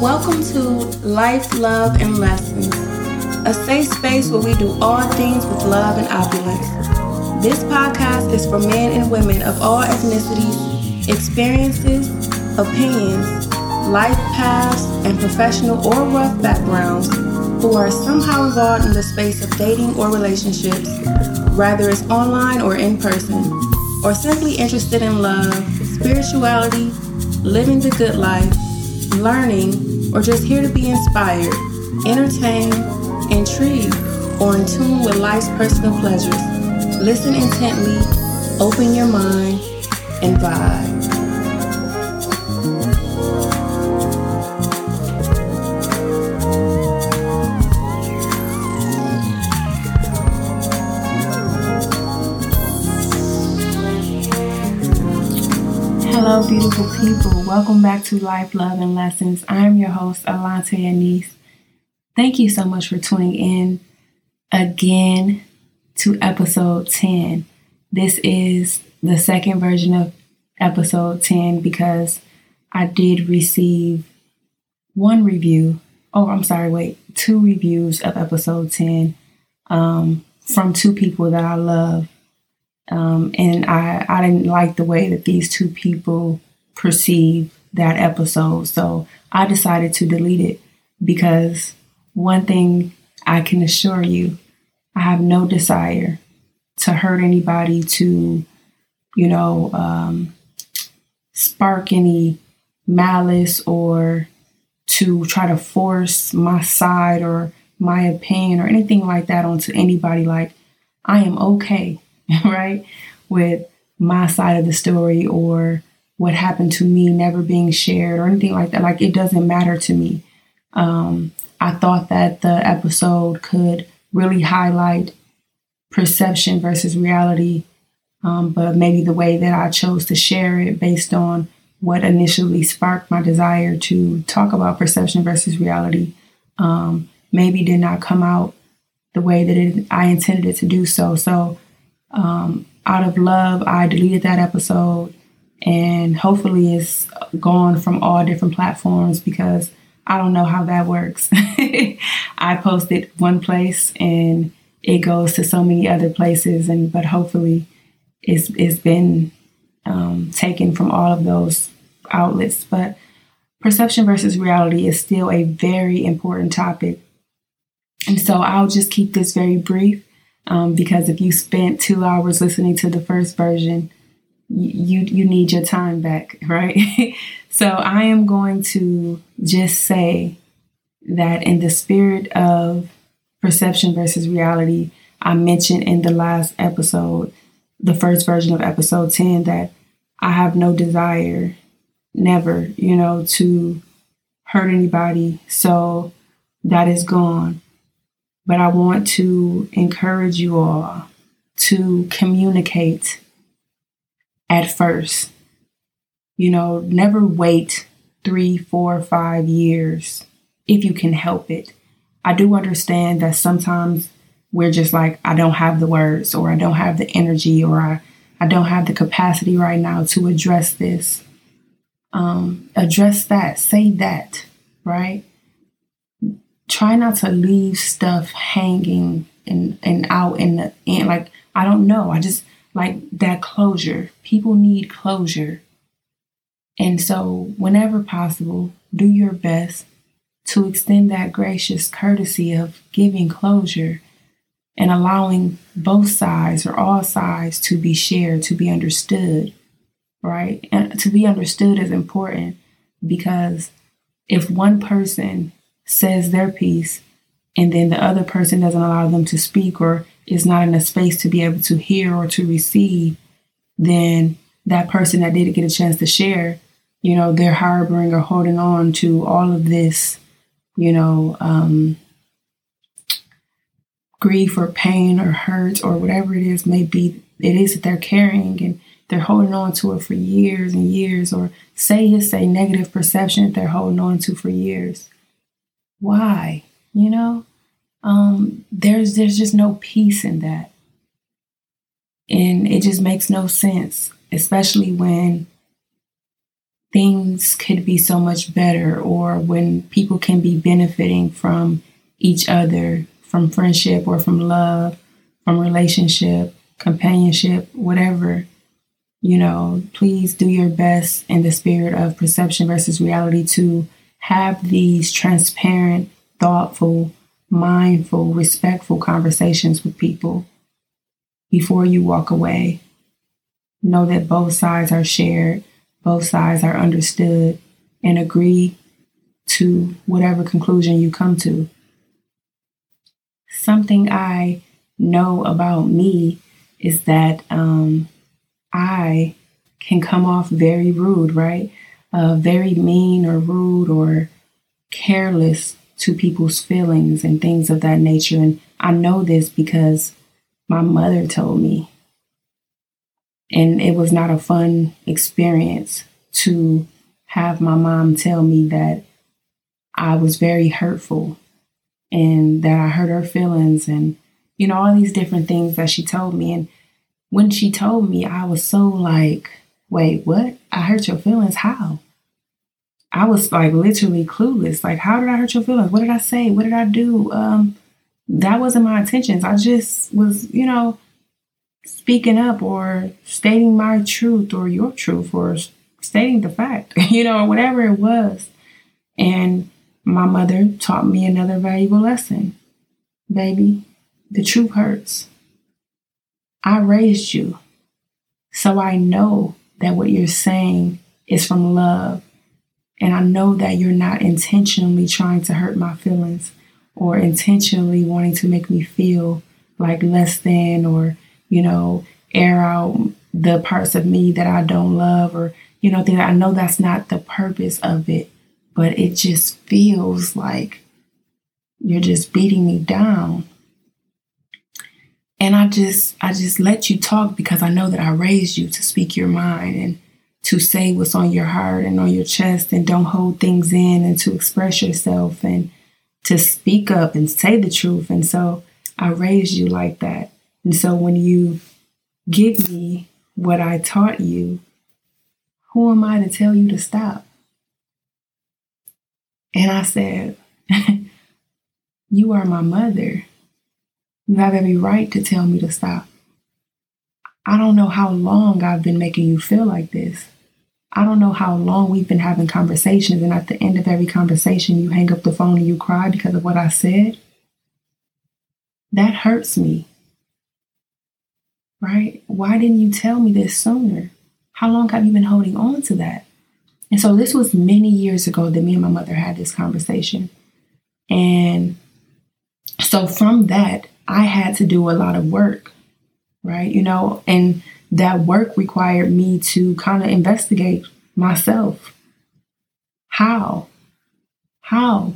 Welcome to Life, Love, and Lessons, a safe space where we do all things with love and opulence. This podcast is for men and women of all ethnicities, experiences, opinions, life paths, and professional or rough backgrounds who are somehow involved in the space of dating or relationships, whether it's online or in person, or simply interested in love, spirituality, living the good life, learning, or just here to be inspired, entertained, intrigued, or in tune with life's personal pleasures. Listen intently, open your mind, and vibe. Hello, beautiful people. Welcome back to Life, Love, and Lessons. I'm your host, Alante Anise. Thank you so much for tuning in again to episode 10. This is the second version of episode 10 because I did receive one review. Oh, I'm sorry, wait, two reviews of episode 10 um, from two people that I love um, and I, I didn't like the way that these two people perceived that episode. So I decided to delete it because one thing I can assure you, I have no desire to hurt anybody, to, you know, um, spark any malice or to try to force my side or my opinion or anything like that onto anybody. Like, I am okay right? With my side of the story or what happened to me never being shared or anything like that. Like it doesn't matter to me. Um, I thought that the episode could really highlight perception versus reality, um, but maybe the way that I chose to share it based on what initially sparked my desire to talk about perception versus reality um, maybe did not come out the way that it, I intended it to do so. So um, out of love, I deleted that episode and hopefully it's gone from all different platforms because I don't know how that works. I post it one place and it goes to so many other places and but hopefully it's it's been um, taken from all of those outlets. But perception versus reality is still a very important topic. And so I'll just keep this very brief um, because if you spent two hours listening to the first version, you you need your time back, right? so I am going to just say that in the spirit of perception versus reality, I mentioned in the last episode, the first version of episode 10, that I have no desire, never, you know, to hurt anybody. So that is gone. But I want to encourage you all to communicate at first. You know, never wait three, four, five years if you can help it. I do understand that sometimes we're just like, I don't have the words, or I don't have the energy, or I, I don't have the capacity right now to address this. Um, address that, say that, right? Try not to leave stuff hanging and and out in the end like i don't know. I just like that closure. People need closure. And so whenever possible do your best to extend that gracious courtesy of giving closure and allowing both sides or all sides to be shared to be understood right? And to be understood is important because if one person says their piece and then the other person doesn't allow them to speak or is not in a space to be able to hear or to receive, then that person that didn't get a chance to share, you know, they're harboring or holding on to all of this, you know, um, grief or pain or hurt or whatever it is may be it is that they're carrying and they're holding on to it for years and years or say it's a negative perception that they're holding on to for years why? You know, um, there's there's just no peace in that, and it just makes no sense, especially when things could be so much better or when people can be benefiting from each other, from friendship or from love, from relationship, companionship, whatever. You know, please do your best in the spirit of perception versus reality to have these transparent, thoughtful, mindful, respectful conversations with people before you walk away. Know that both sides are shared, both sides are understood, and agree to whatever conclusion you come to. Something I know about me is that um, I can come off very rude, right? Uh, very mean or rude or careless to people's feelings and things of that nature. And I know this because my mother told me. And it was not a fun experience to have my mom tell me that I was very hurtful and that I hurt her feelings and, you know, all these different things that she told me. And when she told me, I was so like, wait, what? I hurt your feelings? How? I was like literally clueless. Like, how did I hurt your feelings? What did I say? What did I do? Um, that wasn't my intentions. I just was, you know, speaking up or stating my truth or your truth or stating the fact, you know, or whatever it was. And my mother taught me another valuable lesson. Baby, the truth hurts. I raised you. So I know that what you're saying is from love. And I know that you're not intentionally trying to hurt my feelings or intentionally wanting to make me feel like less than or, you know, air out the parts of me that I don't love or, you know, I know that's not the purpose of it, but it just feels like you're just beating me down. And I just I just let you talk because I know that I raised you to speak your mind and to say what's on your heart and on your chest and don't hold things in and to express yourself and to speak up and say the truth. And so I raised you like that. And so when you give me what I taught you, who am I to tell you to stop? And I said, You are my mother. You have every right to tell me to stop. I don't know how long I've been making you feel like this. I don't know how long we've been having conversations, and at the end of every conversation, you hang up the phone and you cry because of what I said. That hurts me. Right? Why didn't you tell me this sooner? How long have you been holding on to that? And so, this was many years ago that me and my mother had this conversation. And so, from that, I had to do a lot of work, right? You know, and that work required me to kind of investigate myself. How? How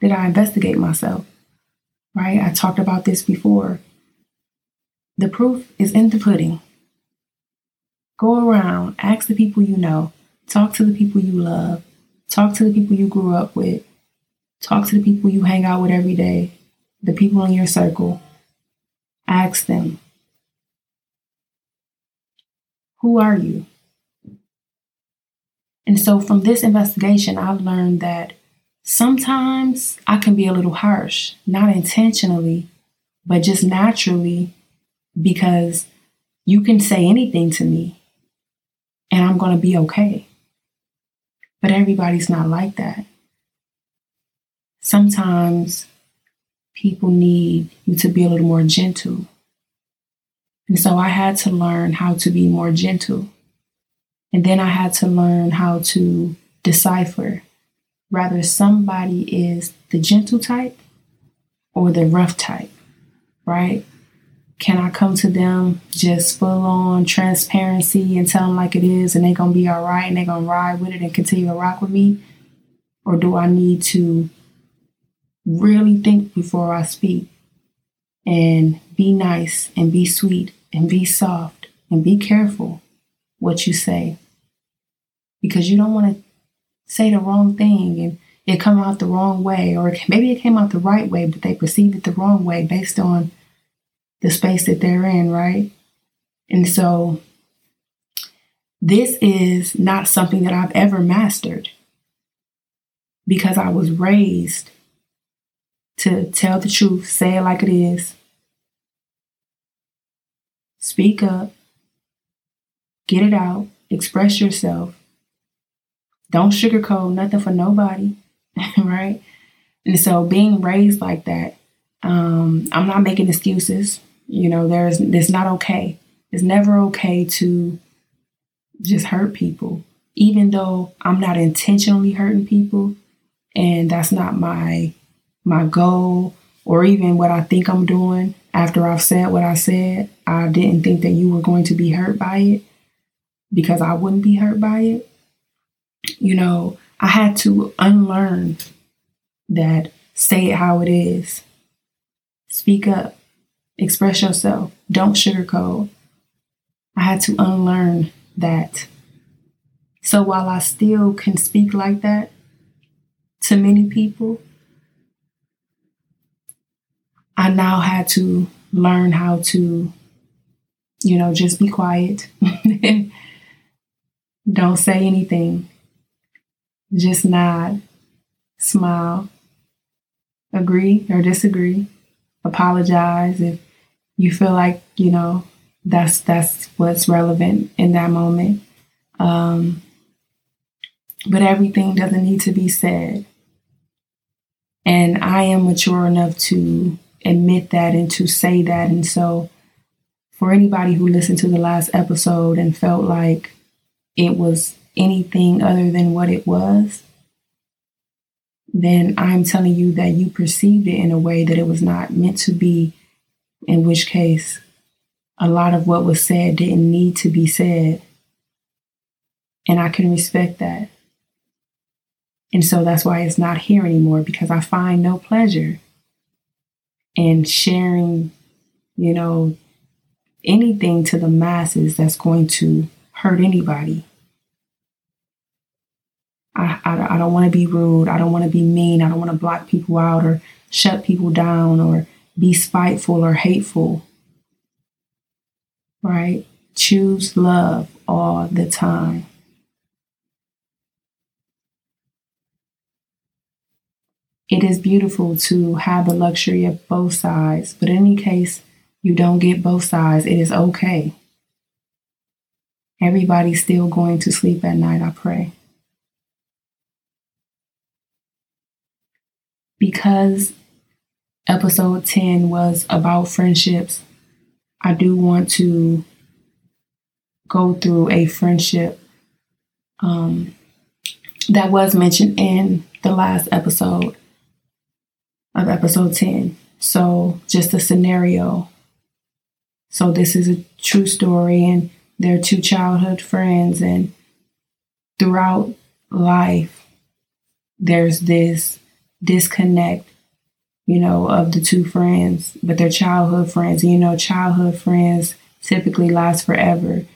did I investigate myself? Right? I talked about this before. The proof is in the pudding. Go around, ask the people you know, talk to the people you love, talk to the people you grew up with, talk to the people you hang out with every day, the people in your circle. Ask them, who are you? And so from this investigation, I've learned that sometimes I can be a little harsh, not intentionally, but just naturally, because you can say anything to me and I'm going to be okay. But everybody's not like that. Sometimes people need you to be a little more gentle and so I had to learn how to be more gentle. And then I had to learn how to decipher whether somebody is the gentle type or the rough type, right? Can I come to them just full on transparency and tell them like it is and they're going to be all right and they're going to ride with it and continue to rock with me? Or do I need to really think before I speak. And be nice and be sweet and be soft and be careful what you say. Because you don't want to say the wrong thing and it come out the wrong way or maybe it came out the right way but they perceived it the wrong way based on the space that they're in right? And so this is not something that I've ever mastered. Because I was raised to tell the truth, say it like it is, speak up, get it out, express yourself. Don't sugarcoat nothing for nobody, right? And so being raised like that, um, I'm not making excuses. You know, there's it's not okay. It's never okay to just hurt people, even though I'm not intentionally hurting people, and that's not my my goal or even what I think I'm doing after I've said what I said. I didn't think that you were going to be hurt by it because I wouldn't be hurt by it. You know, I had to unlearn that say it how it is. Speak up, express yourself, don't sugarcoat. I had to unlearn that. So while I still can speak like that to many people, I now had to learn how to, you know, just be quiet. Don't say anything. Just nod, smile, agree or disagree, apologize if you feel like, you know, that's that's what's relevant in that moment. Um, but everything doesn't need to be said. And I am mature enough to admit that and to say that. And so, for anybody who listened to the last episode and felt like it was anything other than what it was, then I'm telling you that you perceived it in a way that it was not meant to be, in which case, a lot of what was said didn't need to be said. And I can respect that. And so that's why it's not here anymore because I find no pleasure and sharing, you know, anything to the masses that's going to hurt anybody. I, I, I don't want to be rude. I don't want to be mean. I don't want to block people out or shut people down or be spiteful or hateful. Right? Choose love all the time. It is beautiful to have the luxury of both sides, but in any case you don't get both sides, it is okay. Everybody's still going to sleep at night, I pray. Because episode 10 was about friendships, I do want to go through a friendship um, that was mentioned in the last episode of episode 10. So, just a scenario. So, this is a true story, and they're two childhood friends, and throughout life, there's this disconnect, you know, of the two friends, but they're childhood friends. And, you know, childhood friends typically last forever,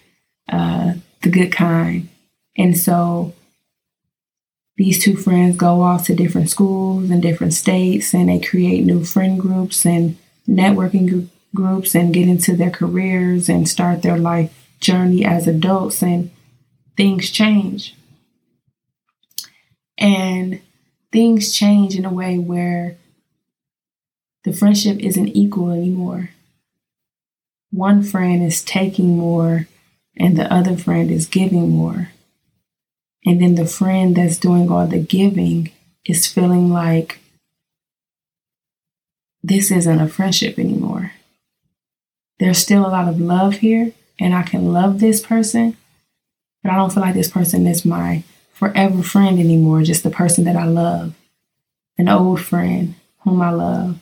uh, the good kind. And so, these two friends go off to different schools and different states and they create new friend groups and networking groups and get into their careers and start their life journey as adults and things change. And things change in a way where the friendship isn't equal anymore. One friend is taking more and the other friend is giving more. And then the friend that's doing all the giving is feeling like this isn't a friendship anymore. There's still a lot of love here, and I can love this person, but I don't feel like this person is my forever friend anymore, just the person that I love, an old friend whom I love.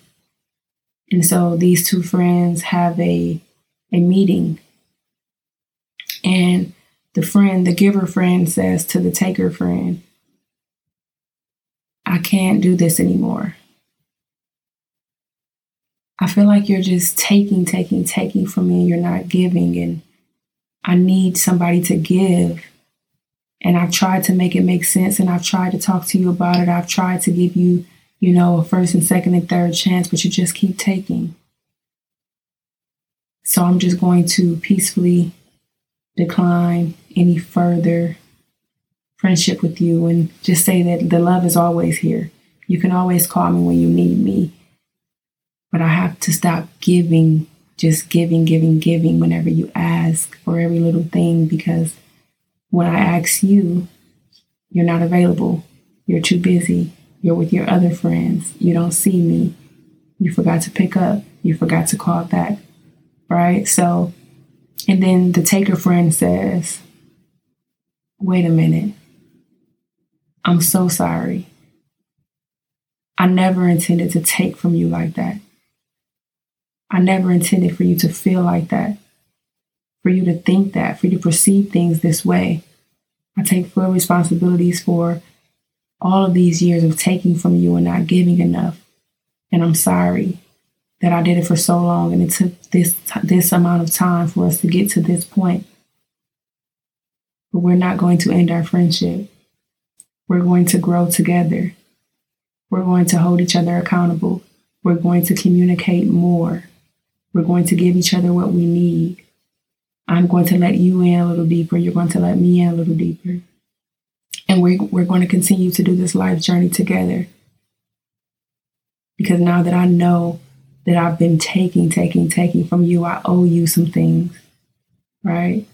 And so these two friends have a, a meeting, and the friend, the giver friend says to the taker friend, I can't do this anymore. I feel like you're just taking, taking, taking from me. You're not giving. And I need somebody to give. And I've tried to make it make sense and I've tried to talk to you about it. I've tried to give you, you know, a first and second and third chance, but you just keep taking. So I'm just going to peacefully decline any further friendship with you and just say that the love is always here. You can always call me when you need me. But I have to stop giving, just giving, giving, giving whenever you ask for every little thing because when I ask you, you're not available. You're too busy. You're with your other friends. You don't see me. You forgot to pick up. You forgot to call back. Right? So, and then the taker friend says, wait a minute. I'm so sorry. I never intended to take from you like that. I never intended for you to feel like that, for you to think that, for you to perceive things this way. I take full responsibilities for all of these years of taking from you and not giving enough. And I'm sorry that I did it for so long and it took this this amount of time for us to get to this point. But we're not going to end our friendship. We're going to grow together. We're going to hold each other accountable. We're going to communicate more. We're going to give each other what we need. I'm going to let you in a little deeper. You're going to let me in a little deeper. And we're, we're going to continue to do this life journey together. Because now that I know that I've been taking, taking, taking from you, I owe you some things, right?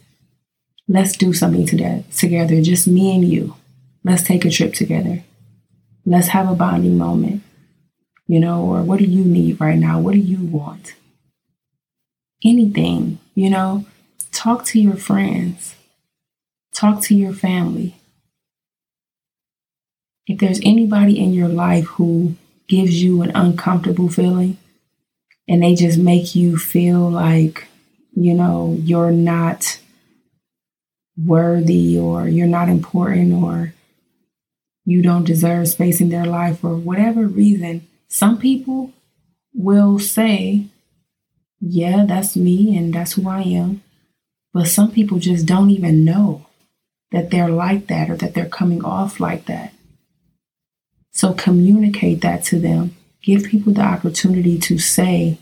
Let's do something today, together, just me and you. Let's take a trip together. Let's have a bonding moment, you know, or what do you need right now? What do you want? Anything, you know, talk to your friends, talk to your family. If there's anybody in your life who gives you an uncomfortable feeling and they just make you feel like, you know, you're not worthy or you're not important or you don't deserve space in their life for whatever reason, some people will say, Yeah, that's me and that's who I am. But some people just don't even know that they're like that or that they're coming off like that. So communicate that to them. Give people the opportunity to say,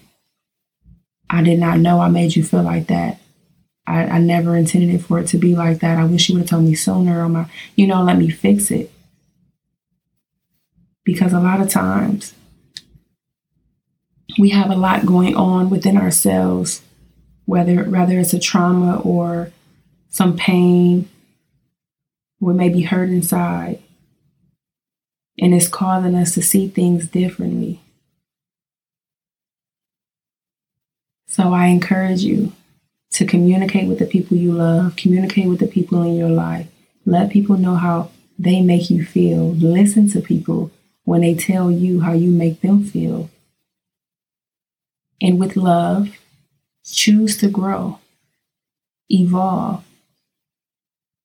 I did not know I made you feel like that. I, I never intended it for it to be like that. I wish you would have told me sooner or my, you know, let me fix it. Because a lot of times we have a lot going on within ourselves, whether whether it's a trauma or some pain, we may be hurt inside. And it's causing us to see things differently. So I encourage you to communicate with the people you love, communicate with the people in your life. Let people know how they make you feel. Listen to people when they tell you how you make them feel. And with love, choose to grow, evolve,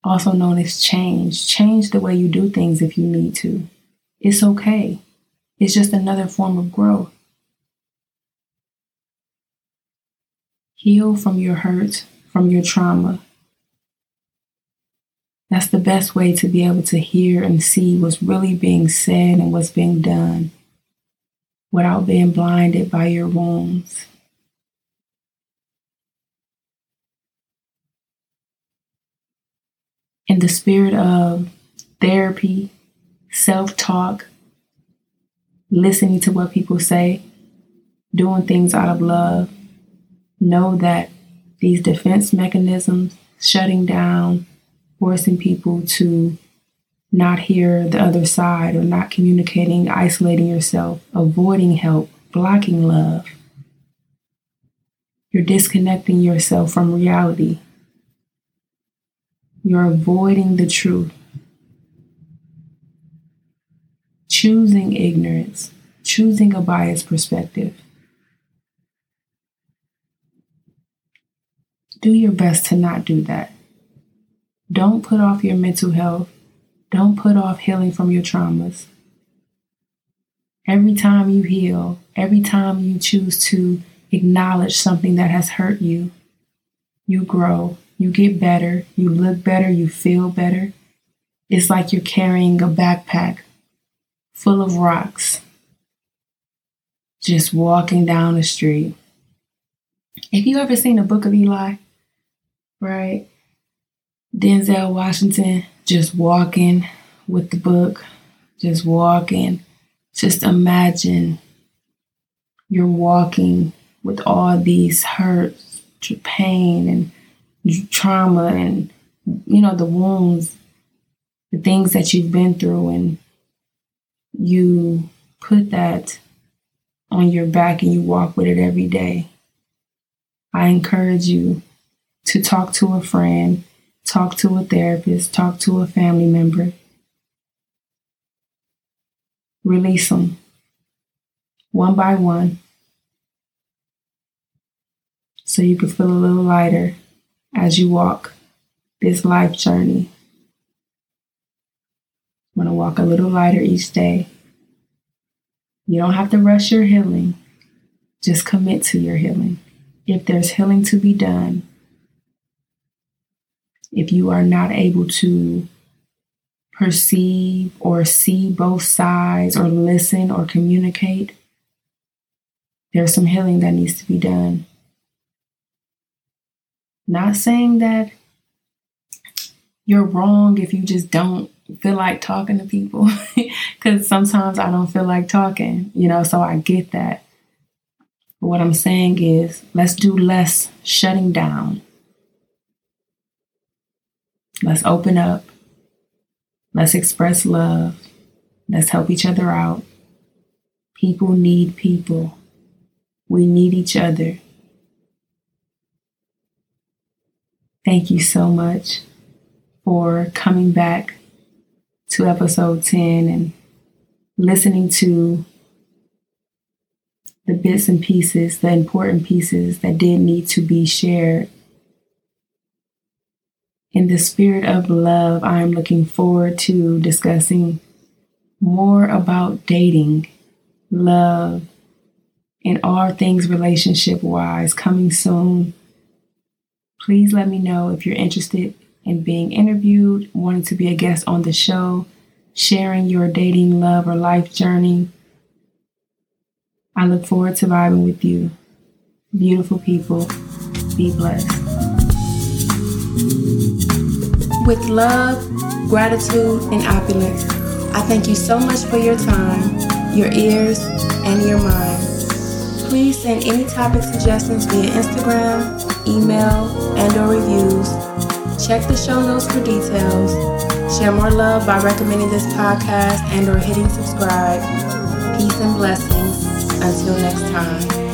also known as change. Change the way you do things if you need to. It's okay. It's just another form of growth. Heal from your hurt, from your trauma. That's the best way to be able to hear and see what's really being said and what's being done without being blinded by your wounds. In the spirit of therapy, self talk, listening to what people say, doing things out of love, know that these defense mechanisms, shutting down, forcing people to not hear the other side or not communicating, isolating yourself, avoiding help, blocking love. You're disconnecting yourself from reality. You're avoiding the truth. Choosing ignorance, choosing a biased perspective. Do your best to not do that. Don't put off your mental health. Don't put off healing from your traumas. Every time you heal, every time you choose to acknowledge something that has hurt you, you grow, you get better, you look better, you feel better. It's like you're carrying a backpack full of rocks, just walking down the street. If you ever seen the book of Eli, right? Denzel Washington just walking with the book, just walking. Just imagine you're walking with all these hurts, pain, and trauma, and you know, the wounds, the things that you've been through, and you put that on your back and you walk with it every day. I encourage you to talk to a friend, talk to a therapist, talk to a family member. Release them one by one so you can feel a little lighter as you walk this life journey. Going to walk a little lighter each day. You don't have to rush your healing. Just commit to your healing. If there's healing to be done, if you are not able to perceive or see both sides or listen or communicate, there's some healing that needs to be done. Not saying that you're wrong if you just don't feel like talking to people because sometimes I don't feel like talking, you know, so I get that. But what I'm saying is, let's do less shutting down. Let's open up. Let's express love. Let's help each other out. People need people. We need each other. Thank you so much for coming back to episode 10 and listening to the bits and pieces, the important pieces that did need to be shared. In the spirit of love, I am looking forward to discussing more about dating, love, and all things relationship wise coming soon. Please let me know if you're interested in being interviewed, wanting to be a guest on the show, sharing your dating, love, or life journey. I look forward to vibing with you. Beautiful people, be blessed. With love, gratitude, and opulence, I thank you so much for your time, your ears, and your mind. Please send any topic suggestions via Instagram, email, and or reviews Check the show notes for details. Share more love by recommending this podcast and or hitting subscribe. Peace and blessings. Until next time.